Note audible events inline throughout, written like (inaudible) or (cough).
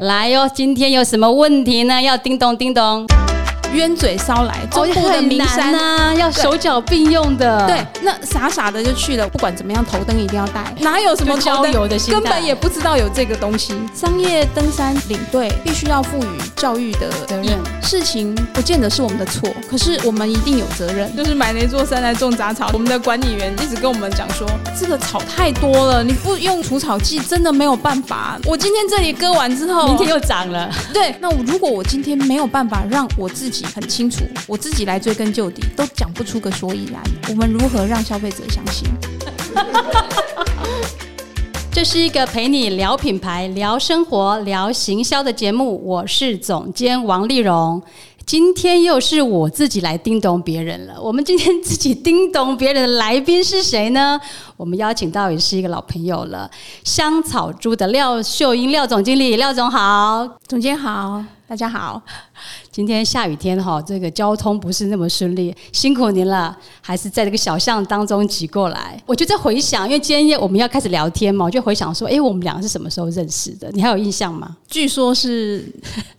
来哟，今天有什么问题呢？要叮咚叮咚。冤嘴烧来，中部的名山啊，要手脚并用的。对，那傻傻的就去了，不管怎么样，头灯一定要带。(laughs) 哪有什么郊游的心根本也不知道有这个东西。商业登山领队必须要赋予教育的责任。事情不见得是我们的错，可是我们一定有责任。就是买那座山来种杂草，我们的管理员一直跟我们讲说，这个草太多了，你不用除草剂真的没有办法。我今天这里割完之后，明天又长了。对，那如果我今天没有办法让我自己很清楚，我自己来追根究底，都讲不出个所以然。我们如何让消费者相信？(laughs) 这是一个陪你聊品牌、聊生活、聊行销的节目。我是总监王丽蓉。今天又是我自己来叮咚别人了。我们今天自己叮咚别人的来宾是谁呢？我们邀请到也是一个老朋友了，香草猪的廖秀英廖总经理，廖总好，总监好。大家好，今天下雨天哈，这个交通不是那么顺利，辛苦您了。还是在这个小巷当中挤过来，我就在回想，因为今天我们要开始聊天嘛，我就回想说，哎，我们两个是什么时候认识的？你还有印象吗？据说是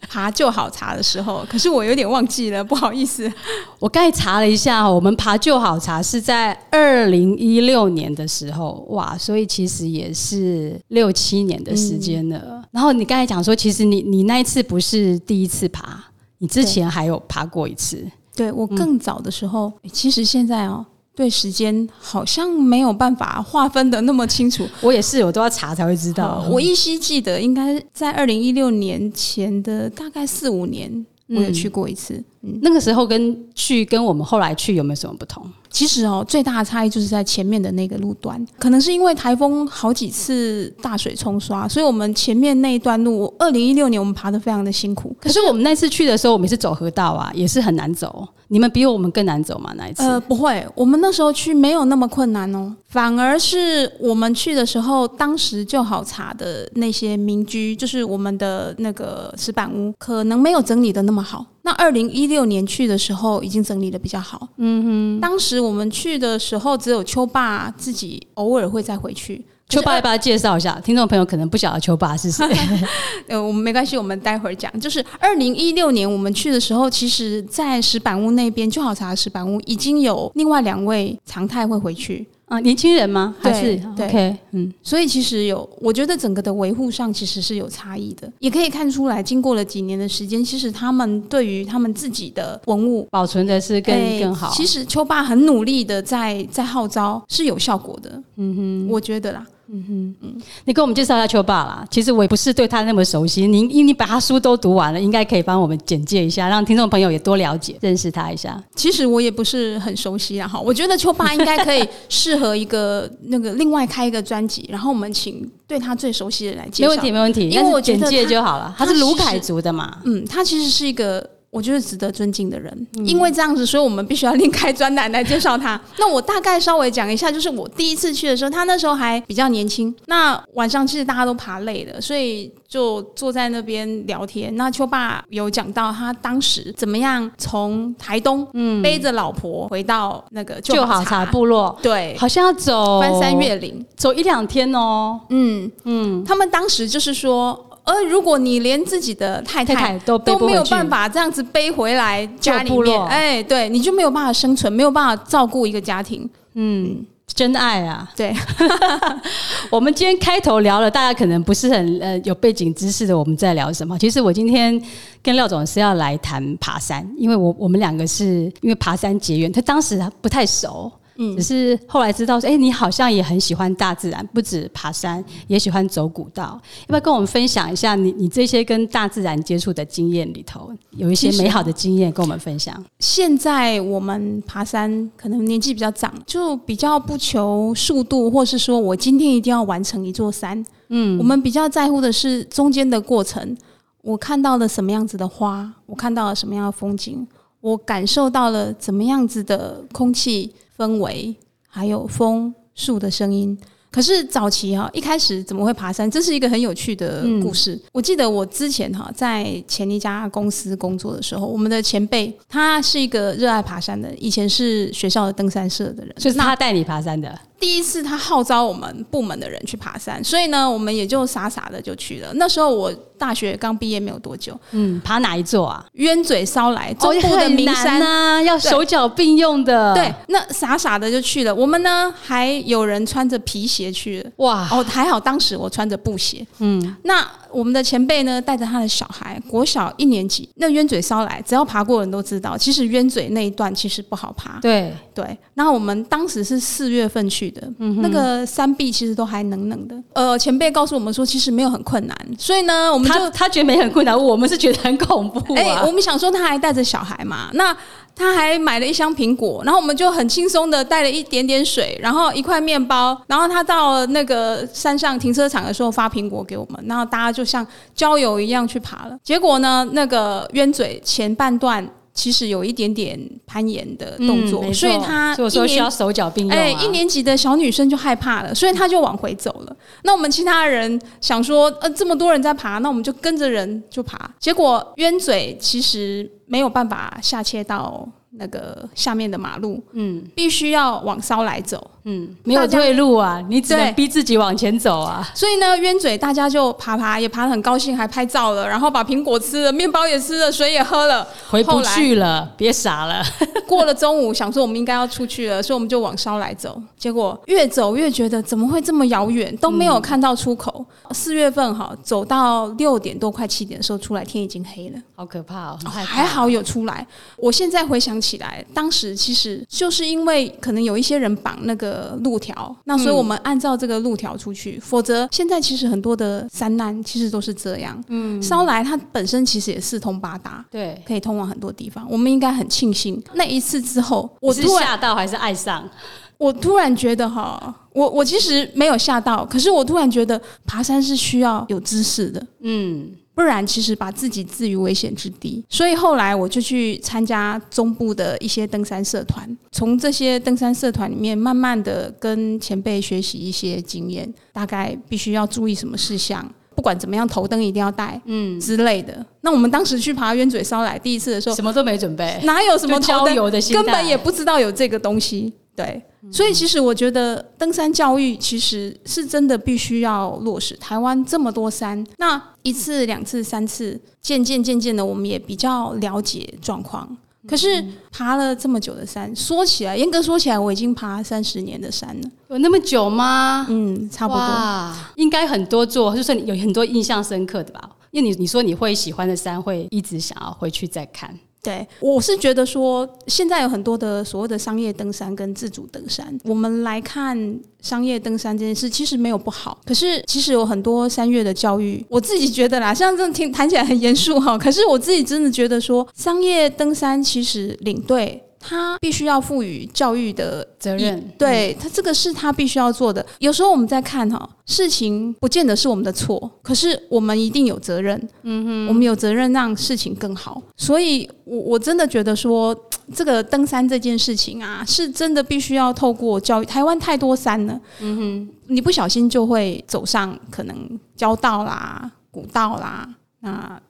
爬旧好茶的时候，可是我有点忘记了，不好意思。我刚才查了一下，我们爬旧好茶是在二零一六年的时候，哇，所以其实也是六七年的时间了。然后你刚才讲说，其实你你那一次不是。第一次爬，你之前还有爬过一次。对我更早的时候，其实现在哦，对时间好像没有办法划分的那么清楚。(laughs) 我也是，我都要查才会知道。我依稀记得，应该在二零一六年前的大概四五年，我有去过一次。嗯，那个时候跟去跟我们后来去有没有什么不同？其实哦，最大的差异就是在前面的那个路段，可能是因为台风好几次大水冲刷，所以我们前面那一段路，二零一六年我们爬的非常的辛苦。可是我们那次去的时候，我们是走河道啊，也是很难走。你们比我们更难走吗？那一次？呃，不会，我们那时候去没有那么困难哦，反而是我们去的时候，当时就好查的那些民居，就是我们的那个石板屋，可能没有整理的那么好。那二零一六年去的时候，已经整理的比较好。嗯哼，当时我们去的时候，只有秋爸自己偶尔会再回去。秋爸，要不要介绍一下？听众朋友可能不晓得秋爸是谁。(laughs) 呃，我们没关系，我们待会儿讲。就是二零一六年我们去的时候，其实，在石板屋那边，就好茶石板屋已经有另外两位常态会回去。啊，年轻人吗？还是 OK？嗯，所以其实有，我觉得整个的维护上其实是有差异的，也可以看出来，经过了几年的时间，其实他们对于他们自己的文物保存的是更更好。其实秋爸很努力的在在号召，是有效果的。嗯哼，我觉得啦。嗯哼嗯，你给我们介绍一下秋爸啦。其实我也不是对他那么熟悉，您因为你把他书都读完了，应该可以帮我们简介一下，让听众朋友也多了解、认识他一下。其实我也不是很熟悉啊，哈，我觉得秋爸应该可以适合一个那个另外开一个专辑，然后我们请对他最熟悉的来介绍。没问题，没问题，因为我简介就好了。他是卢凯族的嘛？嗯，他其实是一个。我觉得值得尊敬的人，因为这样子，所以我们必须要另开专栏来介绍他。(laughs) 那我大概稍微讲一下，就是我第一次去的时候，他那时候还比较年轻。那晚上其实大家都爬累了，所以就坐在那边聊天。那秋爸有讲到他当时怎么样从台东嗯背着老婆回到那个旧好茶部落，对，好像要走翻山越岭，走一两天哦。嗯嗯，他们当时就是说。而如果你连自己的太太都都没有办法这样子背回来家里面，哎，对，你就没有办法生存，没有办法照顾一个家庭。嗯，真爱啊！对，(laughs) (laughs) 我们今天开头聊了，大家可能不是很呃有背景知识的，我们在聊什么？其实我今天跟廖总是要来谈爬山，因为我我们两个是因为爬山结缘，他当时不太熟。嗯，只是后来知道说，哎，你好像也很喜欢大自然，不止爬山，也喜欢走古道。要不要跟我们分享一下你你这些跟大自然接触的经验里头，有一些美好的经验跟我们分享？现在我们爬山可能年纪比较长，就比较不求速度，或是说我今天一定要完成一座山。嗯，我们比较在乎的是中间的过程，我看到了什么样子的花，我看到了什么样的风景，我感受到了怎么样子的空气。氛围，还有风树的声音。可是早期哈，一开始怎么会爬山？这是一个很有趣的故事。我记得我之前哈在前一家公司工作的时候，我们的前辈他是一个热爱爬山的，以前是学校的登山社的人，就是他带你爬山的。第一次他号召我们部门的人去爬山，所以呢，我们也就傻傻的就去了。那时候我大学刚毕业没有多久，嗯，爬哪一座啊？冤嘴烧来中部的名山啊，要手脚并用的。对，那傻傻的就去了。我们呢，还有人穿着皮鞋去了。哇，哦，还好当时我穿着布鞋。嗯，那我们的前辈呢，带着他的小孩，国小一年级，那冤嘴烧来，只要爬过人都知道，其实冤嘴那一段其实不好爬。对对，那我们当时是四月份去。的，那个山壁其实都还冷冷的。呃，前辈告诉我们说，其实没有很困难，所以呢，我们就他觉得没很困难，我们是觉得很恐怖。哎，我们想说他还带着小孩嘛，那他还买了一箱苹果，然后我们就很轻松的带了一点点水，然后一块面包，然后他到那个山上停车场的时候发苹果给我们，然后大家就像郊游一样去爬了。结果呢，那个冤嘴前半段。其实有一点点攀岩的动作，所以他所以说需要手脚并用。哎，一年级的小女生就害怕了，所以她就往回走了。那我们其他人想说，呃，这么多人在爬，那我们就跟着人就爬。结果冤嘴其实没有办法下切到。那个下面的马路，嗯，必须要往烧来走，嗯，没有退路啊，你只能逼自己往前走啊。所以呢，冤嘴大家就爬爬，也爬得很高兴，还拍照了，然后把苹果吃了，面包也吃了，水也喝了，回不去了，别傻了。(laughs) 过了中午，想说我们应该要出去了，所以我们就往烧来走。结果越走越觉得怎么会这么遥远，都没有看到出口。四月份哈，走到六点多快七点的时候出来，天已经黑了，好可怕哦。还好有出来。我现在回想起来，当时其实就是因为可能有一些人绑那个路条，那所以我们按照这个路条出去。否则现在其实很多的山难其实都是这样。嗯，烧来它本身其实也四通八达，对，可以通往很多地方。我们应该很庆幸那一次之后，我是吓到还是爱上？我突然觉得哈，我我其实没有吓到，可是我突然觉得爬山是需要有知识的，嗯，不然其实把自己置于危险之地。所以后来我就去参加中部的一些登山社团，从这些登山社团里面慢慢的跟前辈学习一些经验，大概必须要注意什么事项，不管怎么样，头灯一定要带，嗯之类的。那我们当时去爬冤嘴烧来第一次的时候，什么都没准备，(laughs) 哪有什么郊游 (laughs) 的心根本也不知道有这个东西。对，所以其实我觉得登山教育其实是真的必须要落实。台湾这么多山，那一次、两次、三次，渐渐、渐渐的，我们也比较了解状况。可是爬了这么久的山，说起来，严格说起来，我已经爬三十年的山了。有那么久吗？嗯，差不多。应该很多座，就是有很多印象深刻的吧？因为你你说你会喜欢的山，会一直想要回去再看。对，我是觉得说，现在有很多的所谓的商业登山跟自主登山，我们来看商业登山这件事，其实没有不好。可是，其实有很多三月的教育，我自己觉得啦，像这听谈起来很严肃哈，可是我自己真的觉得说，商业登山其实领队。他必须要赋予教育的责任，对他这个是他必须要做的。有时候我们在看哈，事情不见得是我们的错，可是我们一定有责任。嗯哼，我们有责任让事情更好。所以，我我真的觉得说，这个登山这件事情啊，是真的必须要透过教育。台湾太多山了，嗯哼，你不小心就会走上可能交道啦、古道啦，那。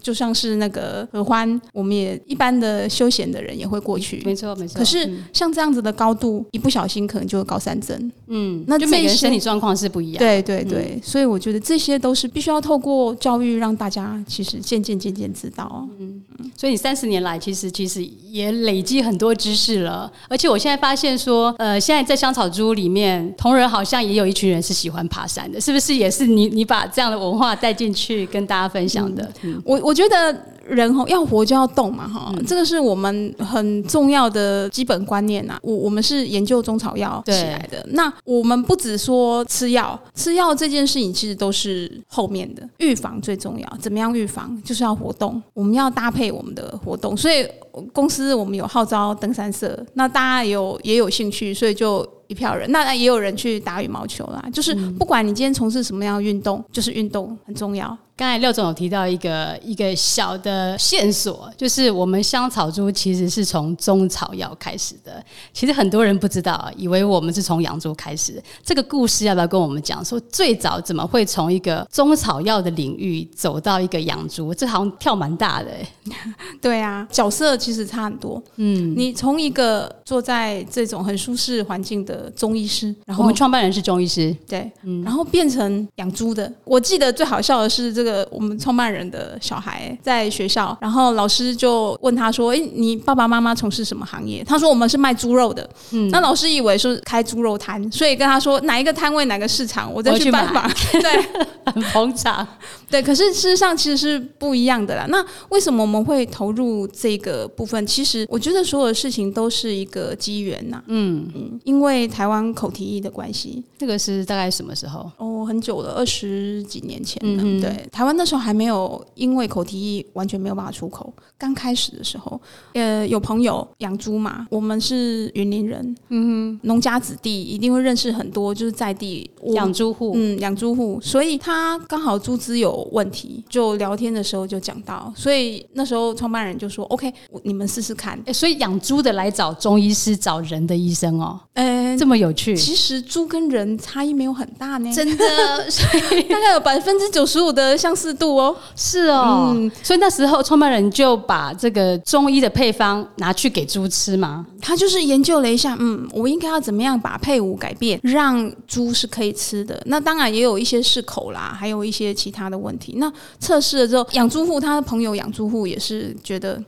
就像是那个合欢，我们也一般的休闲的人也会过去，没错没错。可是像这样子的高度，一不小心可能就会高山症。嗯，那就每个人身体状况是不一样。对对对，所以我觉得这些都是必须要透过教育让大家其实渐渐渐渐知道。嗯嗯。所以你三十年来其实其实也累积很多知识了，而且我现在发现说，呃，现在在香草猪里面，同仁好像也有一群人是喜欢爬山的，是不是？也是你你把这样的文化带进去跟大家分享的。我我觉得人哈要活就要动嘛哈，这个是我们很重要的基本观念呐。我我们是研究中草药起来的，那我们不只说吃药，吃药这件事情其实都是后面的，预防最重要。怎么样预防？就是要活动，我们要搭配我们的活动。所以公司我们有号召登山社，那大家有也有兴趣，所以就。一票人，那也有人去打羽毛球啦。就是不管你今天从事什么样的运动，就是运动很重要。刚才廖总有提到一个一个小的线索，就是我们香草猪其实是从中草药开始的。其实很多人不知道，以为我们是从养猪开始。这个故事要不要跟我们讲？说最早怎么会从一个中草药的领域走到一个养猪？这好像跳蛮大的。对啊，角色其实差很多。嗯，你从一个坐在这种很舒适环境的中医师，然后我们创办人是中医师，对，嗯，然后变成养猪的。我记得最好笑的是，这个我们创办人的小孩在学校，然后老师就问他说：“哎，你爸爸妈妈从事什么行业？”他说：“我们是卖猪肉的。”嗯，那老师以为是开猪肉摊，所以跟他说哪一个摊位哪个市场，我再去拜访。(laughs) 对，很捧场。对，可是事实上其实是不一样的啦。那为什么我们会投入这个部分？其实我觉得所有的事情都是一个机缘呐。嗯嗯，因为台湾口蹄疫的关系，这个是大概什么时候？哦，很久了，二十几年前了。对，台湾那时候还没有因为口蹄疫完全没有办法出口。刚开始的时候，呃，有朋友养猪嘛，我们是云林人，嗯哼，农家子弟一定会认识很多就是在地养猪户，嗯，养猪户，所以他刚好猪资有。问题就聊天的时候就讲到，所以那时候创办人就说：“OK，你们试试看。”所以养猪的来找中医师，找人的医生哦，呃，这么有趣。其实猪跟人差异没有很大呢，真的，(laughs) 大概有百分之九十五的相似度哦。是哦，嗯所以那时候创办人就把这个中医的配方拿去给猪吃吗？他就是研究了一下，嗯，我应该要怎么样把配伍改变，让猪是可以吃的。那当然也有一些适口啦，还有一些其他的问题。那测试了之后，养猪户他的朋友养猪户也是觉得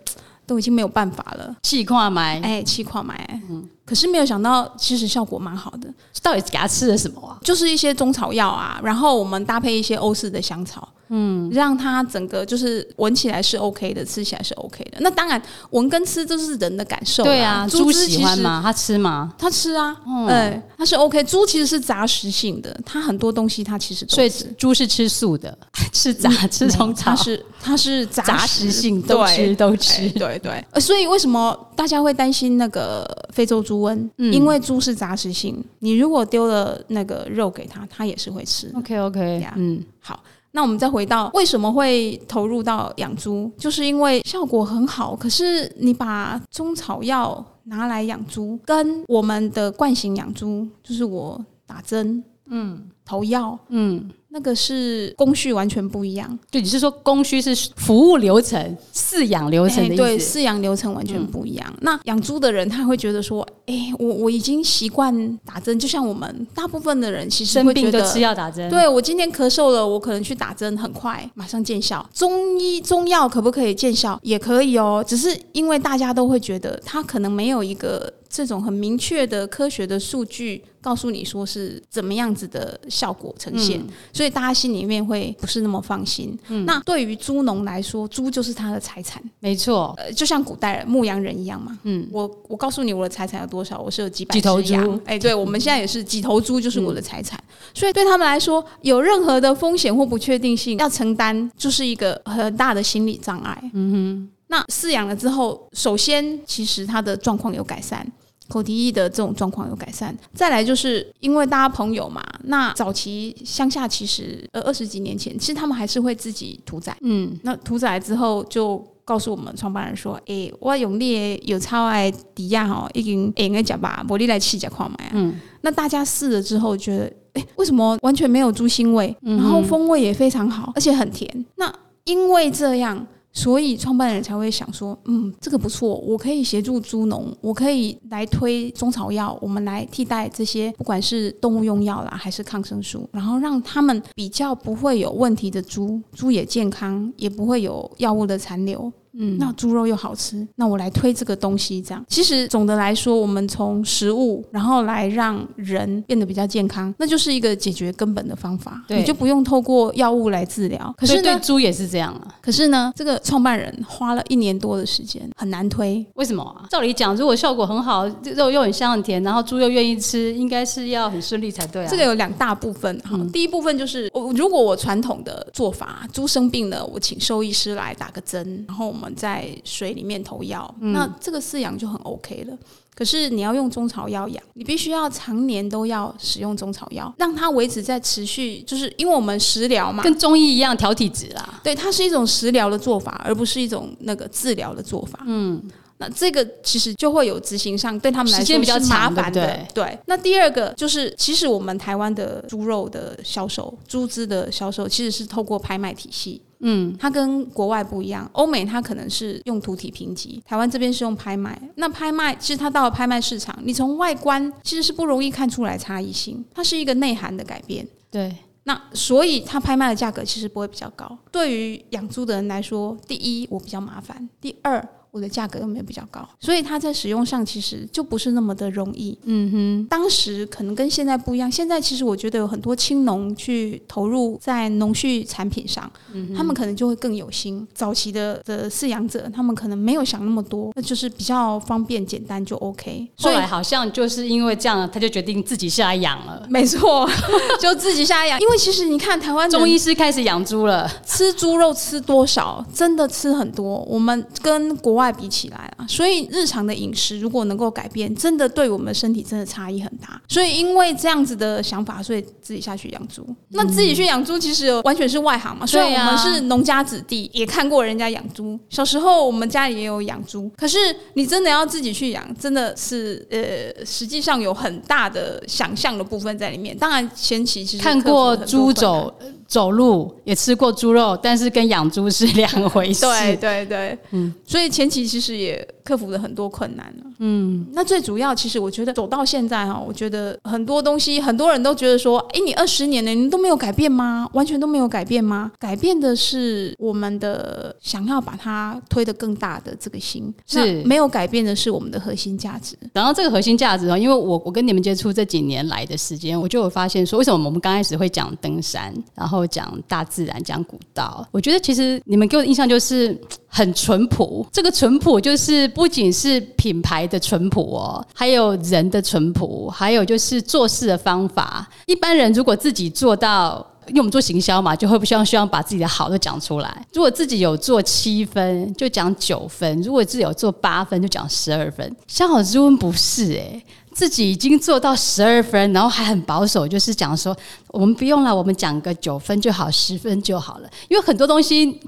都已经没有办法了，气跨埋，哎，气跨埋，嗯。可是没有想到，其实效果蛮好的。到底给他吃了什么啊？就是一些中草药啊，然后我们搭配一些欧式的香草，嗯，让它整个就是闻起来是 OK 的，吃起来是 OK 的。那当然，闻跟吃都是人的感受。对啊，猪喜欢吗？它吃吗？它吃啊，嗯，它是 OK。猪其实是杂食性的，它很多东西它其实所以猪是吃素的，(laughs) 吃杂吃中草，它是它是杂食性，都吃都吃。对对。所以为什么大家会担心那个非洲猪？猪瘟，因为猪是杂食性，你如果丢了那个肉给它，它也是会吃。OK OK，嗯，好，那我们再回到为什么会投入到养猪，就是因为效果很好。可是你把中草药拿来养猪，跟我们的惯性养猪，就是我打针，嗯，投药，嗯。那个是工序完全不一样，对，你是说工序是服务流程、饲养流程的意思？对，饲养流程完全不一样。那养猪的人他会觉得说，哎，我我已经习惯打针，就像我们大部分的人其实生病都吃药打针。对我今天咳嗽了，我可能去打针，很快马上见效。中医中药可不可以见效？也可以哦，只是因为大家都会觉得它可能没有一个这种很明确的科学的数据。告诉你说是怎么样子的效果呈现，所以大家心里面会不是那么放心。那对于猪农来说，猪就是他的财产，没错，呃，就像古代牧羊人一样嘛。嗯，我我告诉你我的财产有多少，我是有几百几头猪。哎，对，我们现在也是几头猪就是我的财产，所以对他们来说，有任何的风险或不确定性要承担，就是一个很大的心理障碍。嗯哼，那饲养了之后，首先其实它的状况有改善。口蹄疫的这种状况有改善，再来就是因为大家朋友嘛，那早期乡下其实呃二十几年前，其实他们还是会自己屠宰，嗯，那屠宰之后就告诉我们创办人说，哎，我用你有超爱底亚哈，已经应该讲吧，玻璃来试一下看嘛，嗯，那大家试了之后觉得，哎，为什么完全没有猪腥味，然后风味也非常好，而且很甜，那因为这样。所以创办人才会想说，嗯，这个不错，我可以协助猪农，我可以来推中草药，我们来替代这些不管是动物用药啦，还是抗生素，然后让他们比较不会有问题的猪，猪也健康，也不会有药物的残留。嗯，那猪肉又好吃，那我来推这个东西，这样。其实总的来说，我们从食物，然后来让人变得比较健康，那就是一个解决根本的方法。对，你就不用透过药物来治疗。可是对猪也是这样啊。可是呢，这个创办人花了一年多的时间，很难推。为什么啊？照理讲，如果效果很好，肉又很香很甜，然后猪又愿意吃，应该是要很顺利才对啊。这个有两大部分哈。第一部分就是，我如果我传统的做法，猪生病了，我请兽医师来打个针，然后我们。们在水里面投药，那这个饲养就很 OK 了。可是你要用中草药养，你必须要常年都要使用中草药，让它维持在持续，就是因为我们食疗嘛，跟中医一样调体质啦。对，它是一种食疗的做法，而不是一种那个治疗的做法。嗯。那这个其实就会有执行上对他们来说比较麻烦的。对，那第二个就是，其实我们台湾的猪肉的销售、猪只的销售，其实是透过拍卖体系。嗯，它跟国外不一样，欧美它可能是用图体评级，台湾这边是用拍卖。那拍卖其实它到了拍卖市场，你从外观其实是不容易看出来差异性，它是一个内涵的改变。对，那所以它拍卖的价格其实不会比较高。对于养猪的人来说，第一我比较麻烦，第二。我的价格又没有比较高，所以它在使用上其实就不是那么的容易。嗯哼，当时可能跟现在不一样。现在其实我觉得有很多青农去投入在农畜产品上，他们可能就会更有心。早期的的饲养者，他们可能没有想那么多，那就是比较方便简单就 OK。后来好像就是因为这样，他就决定自己下来养了。没错，(laughs) 就自己下来养。因为其实你看，台湾中医师开始养猪了，吃猪肉吃多少？真的吃很多。我们跟国外。比起来啊，所以日常的饮食如果能够改变，真的对我们身体真的差异很大。所以因为这样子的想法，所以自己下去养猪。那自己去养猪，其实完全是外行嘛。虽然我们是农家子弟，也看过人家养猪。小时候我们家里也有养猪，可是你真的要自己去养，真的是呃，实际上有很大的想象的部分在里面。当然前期其实看过猪走。走路也吃过猪肉，但是跟养猪是两回事。对对对，嗯，所以前期其实也克服了很多困难了。嗯，那最主要其实我觉得走到现在哈，我觉得很多东西很多人都觉得说，哎，你二十年了，你都没有改变吗？完全都没有改变吗？改变的是我们的想要把它推得更大的这个心，是没有改变的是我们的核心价值。然后这个核心价值哦，因为我我跟你们接触这几年来的时间，我就有发现说，为什么我们刚开始会讲登山，然后讲大自然，讲古道。我觉得其实你们给我的印象就是很淳朴。这个淳朴就是不仅是品牌的淳朴哦，还有人的淳朴，还有就是做事的方法。一般人如果自己做到，因为我们做行销嘛，就会不希望希望把自己的好都讲出来。如果自己有做七分，就讲九分；如果自己有做八分，就讲十二分。相好之问不是诶。自己已经做到十二分，然后还很保守，就是讲说我们不用了，我们讲个九分就好，十分就好了，因为很多东西。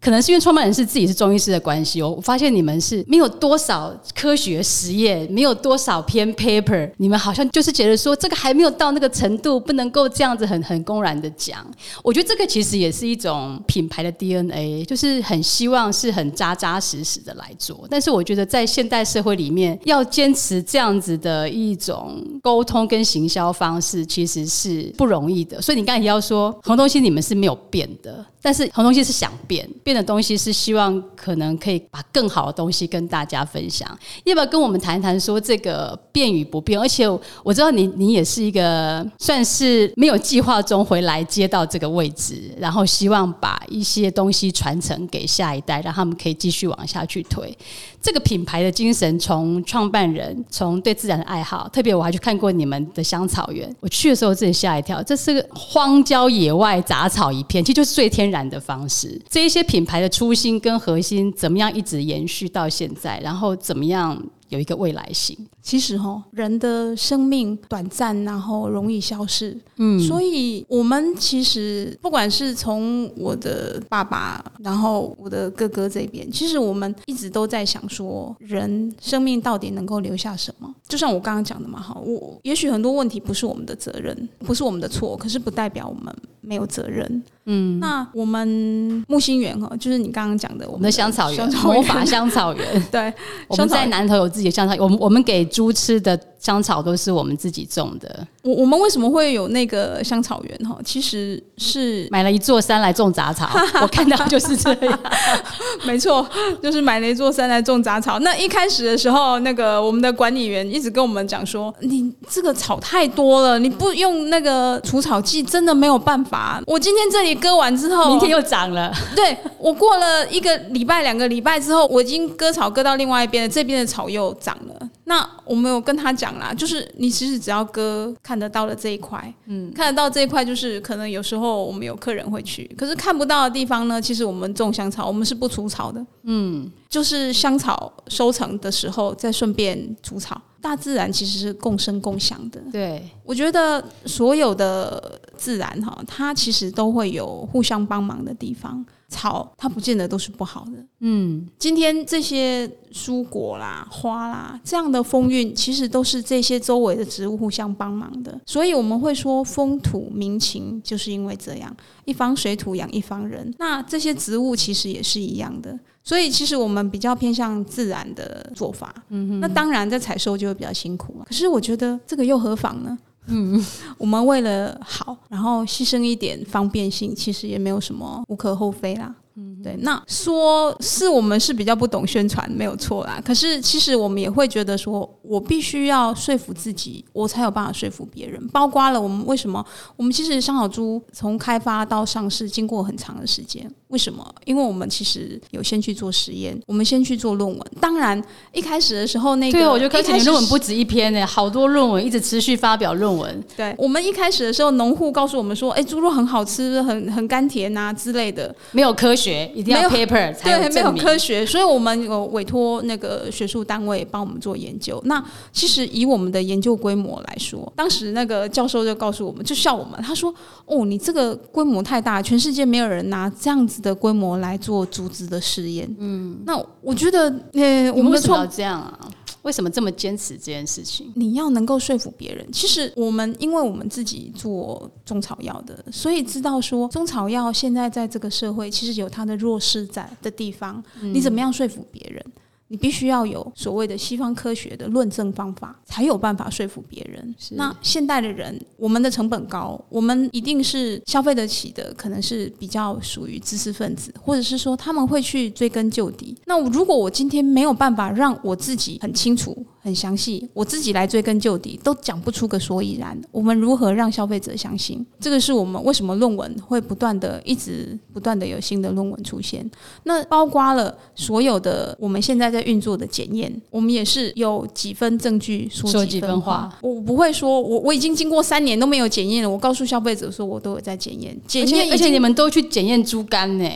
可能是因为创办人是自己是中医师的关系，我发现你们是没有多少科学实验，没有多少篇 paper，你们好像就是觉得说这个还没有到那个程度，不能够这样子很很公然的讲。我觉得这个其实也是一种品牌的 DNA，就是很希望是很扎扎实实的来做。但是我觉得在现代社会里面，要坚持这样子的一种沟通跟行销方式，其实是不容易的。所以你刚才也要说，很多东西你们是没有变的。但是很多东西是想变，变的东西是希望可能可以把更好的东西跟大家分享。要不要跟我们谈一谈说这个变与不变？而且我知道你你也是一个算是没有计划中回来接到这个位置，然后希望把一些东西传承给下一代，让他们可以继续往下去推。这个品牌的精神，从创办人，从对自然的爱好，特别我还去看过你们的香草园，我去的时候自己吓一跳，这是荒郊野外杂草一片，其实就是最天然的方式。这一些品品牌的初心跟核心，怎么样一直延续到现在，然后怎么样？有一个未来性。其实哈，人的生命短暂，然后容易消逝。嗯，所以我们其实不管是从我的爸爸，然后我的哥哥这边，其实我们一直都在想说，人生命到底能够留下什么？就像我刚刚讲的嘛，哈，我也许很多问题不是我们的责任，不是我们的错，可是不代表我们没有责任。嗯，那我们木星园哈，就是你刚刚讲的我们的香草园，魔法香草园。(laughs) 对，我们在南头有自己的香草，我们我们给猪吃的。香草都是我们自己种的。我我们为什么会有那个香草园哈？其实是买了一座山来种杂草。(laughs) 我看到就是这样，(laughs) 没错，就是买了一座山来种杂草。那一开始的时候，那个我们的管理员一直跟我们讲说：“你这个草太多了，你不用那个除草剂，真的没有办法。”我今天这里割完之后，明天又长了。对我过了一个礼拜、两个礼拜之后，我已经割草割到另外一边了，这边的草又长了。那我们有跟他讲啦，就是你其实只要割看得到的这一块，嗯，看得到这一块，就是可能有时候我们有客人会去，可是看不到的地方呢，其实我们种香草，我们是不除草的，嗯，就是香草收成的时候再顺便除草。大自然其实是共生共享的。对，我觉得所有的自然哈，它其实都会有互相帮忙的地方。草它不见得都是不好的。嗯，今天这些蔬果啦、花啦这样的风韵，其实都是这些周围的植物互相帮忙的。所以我们会说风土民情，就是因为这样，一方水土养一方人。那这些植物其实也是一样的。所以其实我们比较偏向自然的做法，嗯哼那当然在采收就会比较辛苦可是我觉得这个又何妨呢？嗯，我们为了好，然后牺牲一点方便性，其实也没有什么无可厚非啦。嗯，对，那说是我们是比较不懂宣传，没有错啦。可是其实我们也会觉得说，我必须要说服自己，我才有办法说服别人。包括了我们为什么，我们其实香草猪从开发到上市经过很长的时间。为什么？因为我们其实有先去做实验，我们先去做论文。当然一开始的时候，那个对，我觉得你论文不止一篇呢，好多论文一直持续发表论文。对，我们一开始的时候，农户告诉我们说，哎，猪肉很好吃，很很甘甜啊之类的，没有科学。学一定要 paper (laughs) 才对，没有科学，所以我们有委托那个学术单位帮我们做研究。那其实以我们的研究规模来说，当时那个教授就告诉我们，就笑我们，他说：“哦，你这个规模太大，全世界没有人拿这样子的规模来做组织的试验。”嗯，那我觉得，呃，我们为什么要这样啊？为什么这么坚持这件事情？你要能够说服别人。其实我们因为我们自己做中草药的，所以知道说中草药现在在这个社会其实有它的弱势在的地方。你怎么样说服别人？你必须要有所谓的西方科学的论证方法，才有办法说服别人。那现代的人，我们的成本高，我们一定是消费得起的，可能是比较属于知识分子，或者是说他们会去追根究底。那如果我今天没有办法让我自己很清楚。很详细，我自己来追根究底，都讲不出个所以然。我们如何让消费者相信？这个是我们为什么论文会不断的、一直不断的有新的论文出现。那包括了所有的我们现在在运作的检验，我们也是有几分证据说几分话。我不会说我我已经经过三年都没有检验了，我告诉消费者说我都有在检验。检验，而且你们都去检验猪肝呢？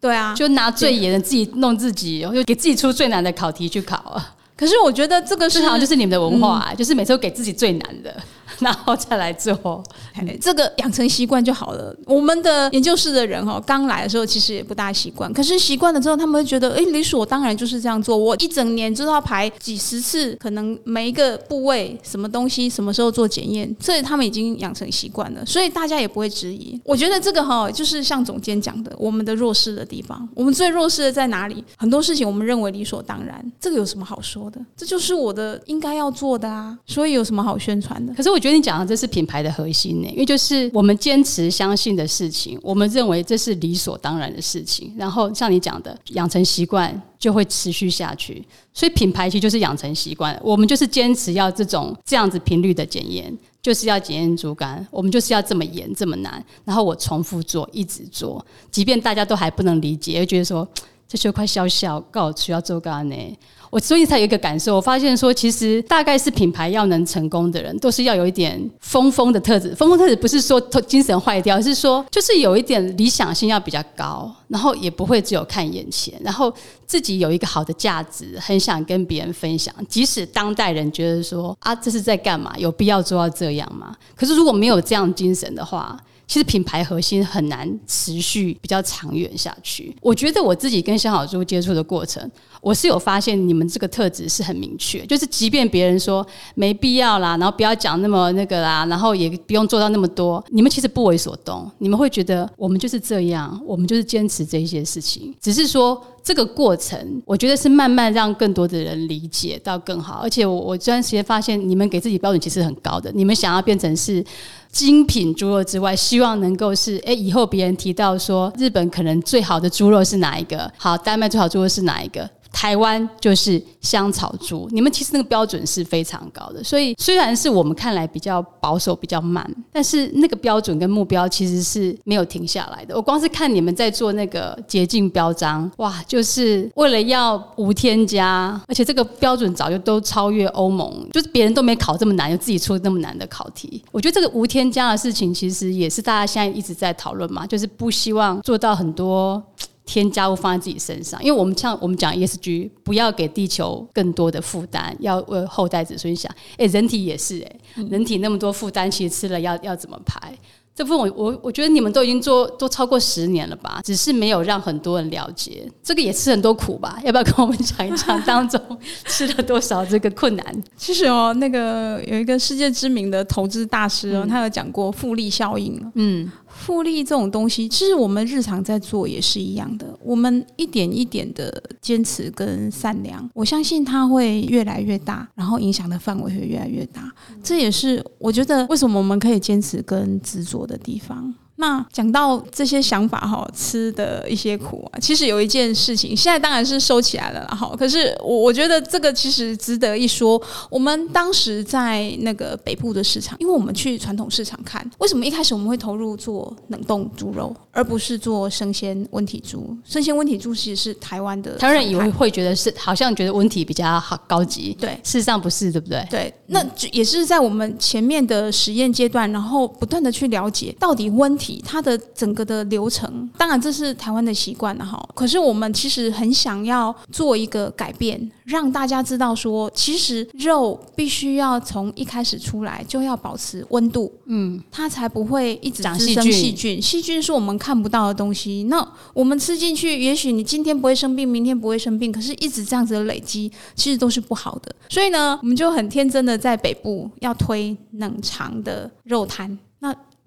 对啊，就拿最严的自己弄自己，然后给自己出最难的考题去考啊。可是我觉得这个是好像就是你们的文化，就是每次都给自己最难的。然后再来做，(laughs) 这个养成习惯就好了。我们的研究室的人哈，刚来的时候其实也不大习惯，可是习惯了之后，他们会觉得，哎，理所当然就是这样做。我一整年就要排几十次，可能每一个部位什么东西什么时候做检验，这他们已经养成习惯了，所以大家也不会质疑。我觉得这个哈，就是像总监讲的，我们的弱势的地方，我们最弱势的在哪里？很多事情我们认为理所当然，这个有什么好说的？这就是我的应该要做的啊，所以有什么好宣传的？可是我觉得。跟你讲的这是品牌的核心呢，因为就是我们坚持相信的事情，我们认为这是理所当然的事情。然后像你讲的，养成习惯就会持续下去。所以品牌其实就是养成习惯，我们就是坚持要这种这样子频率的检验，就是要检验猪肝，我们就是要这么严这么难。然后我重复做，一直做，即便大家都还不能理解，又觉得说这就快笑笑，告需要做肝呢。我所以才有一个感受，我发现说，其实大概是品牌要能成功的人，都是要有一点疯疯的特质。疯疯特质不是说精神坏掉，而是说就是有一点理想性要比较高，然后也不会只有看眼前，然后自己有一个好的价值，很想跟别人分享。即使当代人觉得说啊，这是在干嘛？有必要做到这样吗？可是如果没有这样精神的话，其实品牌核心很难持续比较长远下去。我觉得我自己跟香好猪接触的过程，我是有发现你们这个特质是很明确，就是即便别人说没必要啦，然后不要讲那么那个啦，然后也不用做到那么多，你们其实不为所动，你们会觉得我们就是这样，我们就是坚持这些事情，只是说。这个过程，我觉得是慢慢让更多的人理解到更好。而且我我这段时间发现，你们给自己标准其实很高的。你们想要变成是精品猪肉之外，希望能够是哎，以后别人提到说日本可能最好的猪肉是哪一个？好，丹麦最好猪肉是哪一个？台湾就是香草猪，你们其实那个标准是非常高的。所以虽然是我们看来比较保守、比较慢，但是那个标准跟目标其实是没有停下来的。我光是看你们在做那个洁净标章，哇，就是为了要无添加，而且这个标准早就都超越欧盟，就是别人都没考这么难，就自己出那么难的考题。我觉得这个无添加的事情，其实也是大家现在一直在讨论嘛，就是不希望做到很多。添加物放在自己身上，因为我们像我们讲 ESG，不要给地球更多的负担，要为后代子孙想。哎，人体也是哎，人体那么多负担，其实吃了要要怎么排？这部分我我我觉得你们都已经做都超过十年了吧，只是没有让很多人了解。这个也吃很多苦吧？要不要跟我们讲一讲当中 (laughs) 吃了多少这个困难？其实哦，那个有一个世界知名的投资大师哦，他有讲过复利效应。嗯。复利这种东西，其实我们日常在做也是一样的。我们一点一点的坚持跟善良，我相信它会越来越大，然后影响的范围会越来越大。这也是我觉得为什么我们可以坚持跟执着的地方。那讲到这些想法哈，吃的一些苦啊，其实有一件事情，现在当然是收起来了哈。可是我我觉得这个其实值得一说。我们当时在那个北部的市场，因为我们去传统市场看，为什么一开始我们会投入做冷冻猪肉，而不是做生鲜温体猪？生鲜温体猪其实是台湾的，台湾人以为会觉得是，好像觉得温体比较好高级，对，事实上不是，对不对？对，那也是在我们前面的实验阶段，然后不断的去了解到底温体。它的整个的流程，当然这是台湾的习惯了哈。可是我们其实很想要做一个改变，让大家知道说，其实肉必须要从一开始出来就要保持温度，嗯，它才不会一直滋生细菌。细菌是我们看不到的东西，那我们吃进去，也许你今天不会生病，明天不会生病，可是一直这样子的累积，其实都是不好的。所以呢，我们就很天真的在北部要推冷藏的肉摊。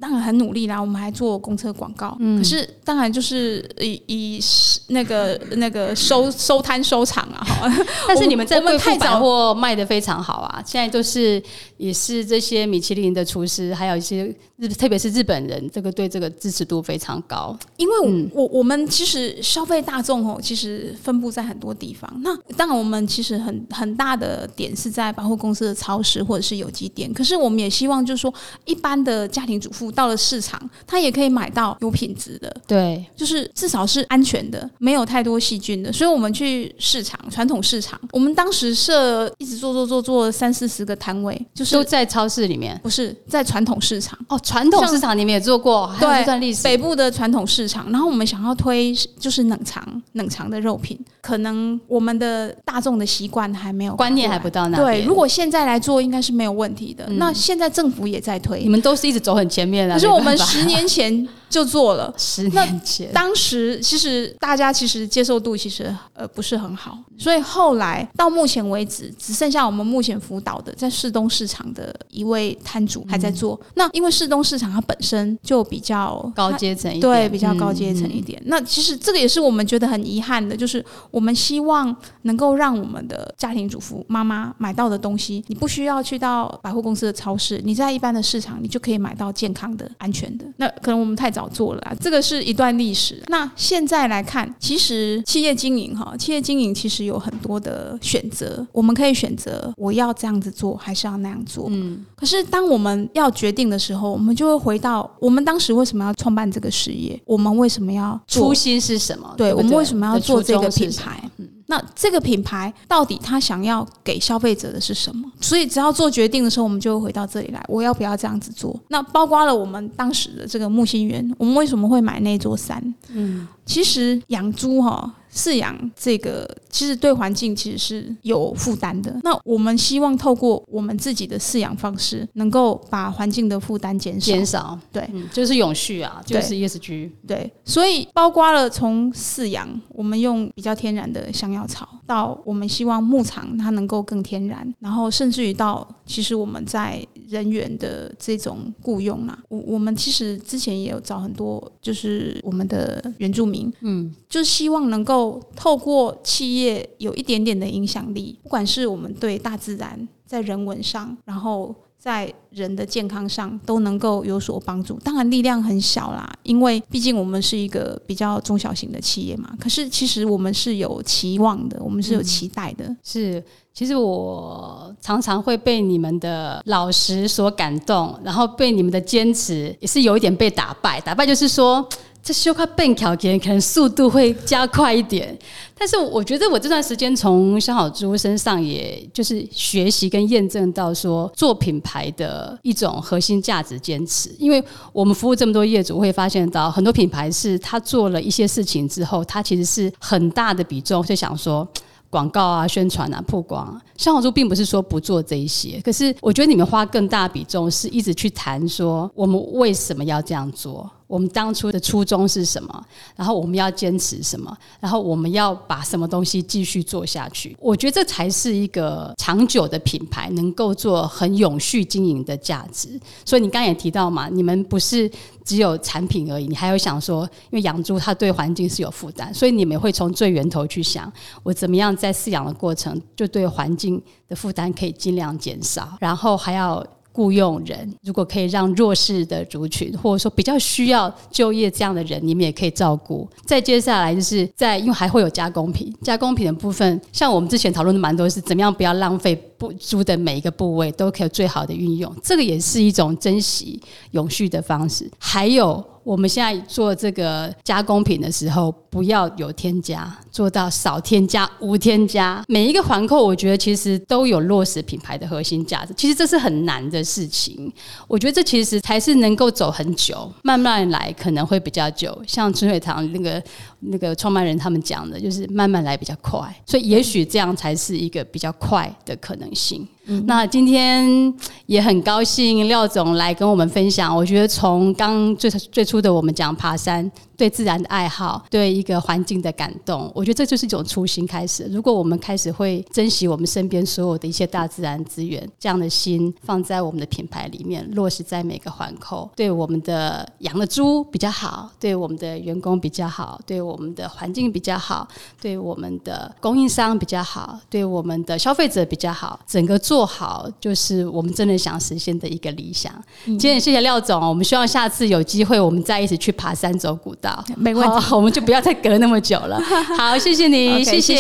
当然很努力啦，我们还做公车广告。嗯，可是当然就是以以那个那个收收摊收场啊。(laughs) 但是你们在贵妇百货卖的非常好啊，现在都是也是这些米其林的厨师，还有一些日特别是日本人，这个对这个支持度非常高。因为我我们其实消费大众哦，其实分布在很多地方。那当然我们其实很很大的点是在百货公司的超市或者是有机店，可是我们也希望就是说一般的家庭主妇。到了市场，他也可以买到有品质的，对，就是至少是安全的，没有太多细菌的。所以，我们去市场，传统市场，我们当时设一直做做做做三四十个摊位，就是都在超市里面，不是在传统市场哦。传统市场你们也做过，对，段历史。北部的传统市场，然后我们想要推就是冷藏冷藏的肉品，可能我们的大众的习惯还没有观念还不到那对，如果现在来做，应该是没有问题的。那现在政府也在推，你们都是一直走很前面。可是我们十年前就做了，十年前，当时其实大家其实接受度其实呃不是很好，所以后来到目前为止，只剩下我们目前辅导的在市东市场的一位摊主还在做。那因为市东市场它本身就比较高阶层一点，对，比较高阶层一点。那其实这个也是我们觉得很遗憾的，就是我们希望能够让我们的家庭主妇妈妈买到的东西，你不需要去到百货公司的超市，你在一般的市场你就可以买到健康。的安全的，那可能我们太早做了啊，这个是一段历史。那现在来看，其实企业经营哈，企业经营其实有很多的选择，我们可以选择我要这样子做，还是要那样做。嗯，可是当我们要决定的时候，我们就会回到我们当时为什么要创办这个事业，我们为什么要初心是什么？对我们为什么要做这个品牌？嗯那这个品牌到底他想要给消费者的是什么？所以只要做决定的时候，我们就会回到这里来，我要不要这样子做？那包括了我们当时的这个木星园，我们为什么会买那座山？嗯，其实养猪哈。饲养这个其实对环境其实是有负担的。那我们希望透过我们自己的饲养方式，能够把环境的负担减少。减少，对，就是永续啊，就是 ESG。对，所以包括了从饲养，我们用比较天然的香药草，到我们希望牧场它能够更天然，然后甚至于到其实我们在人员的这种雇佣啊，我我们其实之前也有找很多，就是我们的原住民，嗯，就是希望能够。透过企业有一点点的影响力，不管是我们对大自然在人文上，然后在人的健康上都能够有所帮助。当然力量很小啦，因为毕竟我们是一个比较中小型的企业嘛。可是其实我们是有期望的，我们是有期待的。是，其实我常常会被你们的老实所感动，然后被你们的坚持也是有一点被打败。打败就是说。这修卡变巧点，可能速度会加快一点。但是我觉得我这段时间从小好猪身上，也就是学习跟验证到说，做品牌的一种核心价值坚持。因为我们服务这么多业主，会发现到很多品牌是他做了一些事情之后，他其实是很大的比重就想说。广告啊、宣传啊、曝光，香好猪并不是说不做这一些，可是我觉得你们花更大比重是一直去谈说我们为什么要这样做，我们当初的初衷是什么，然后我们要坚持什么，然后我们要把什么东西继续做下去。我觉得这才是一个长久的品牌能够做很永续经营的价值。所以你刚也提到嘛，你们不是。只有产品而已，你还有想说，因为养猪它对环境是有负担，所以你们会从最源头去想，我怎么样在饲养的过程就对环境的负担可以尽量减少，然后还要。雇佣人，如果可以让弱势的族群，或者说比较需要就业这样的人，你们也可以照顾。再接下来就是在，因为还会有加工品，加工品的部分，像我们之前讨论的蛮多，是怎么样不要浪费不猪的每一个部位，都可以最好的运用。这个也是一种珍惜永续的方式。还有。我们现在做这个加工品的时候，不要有添加，做到少添加、无添加。每一个环扣，我觉得其实都有落实品牌的核心价值。其实这是很难的事情，我觉得这其实才是能够走很久，慢慢来可能会比较久。像春水堂那个那个创办人他们讲的，就是慢慢来比较快，所以也许这样才是一个比较快的可能行那今天也很高兴廖总来跟我们分享。我觉得从刚最最初的我们讲爬山。对自然的爱好，对一个环境的感动，我觉得这就是一种初心开始。如果我们开始会珍惜我们身边所有的一些大自然资源，这样的心放在我们的品牌里面，落实在每个环口，对我们的养的猪比较好，对我们的员工比较好，对我们的环境比较好，对我们的供应商比较好，对我们的消费者比较好，整个做好就是我们真的想实现的一个理想。今天谢谢廖总，我们希望下次有机会我们再一起去爬山走古道。没问题，我们就不要再隔那么久了。(laughs) 好，谢谢你，谢谢，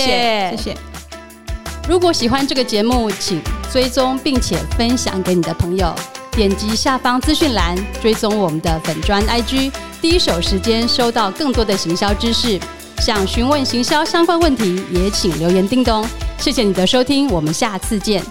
谢谢。如果喜欢这个节目，请追踪并且分享给你的朋友。点击下方资讯栏，追踪我们的粉砖 IG，第一手时间收到更多的行销知识。想询问行销相关问题，也请留言叮咚。谢谢你的收听，我们下次见。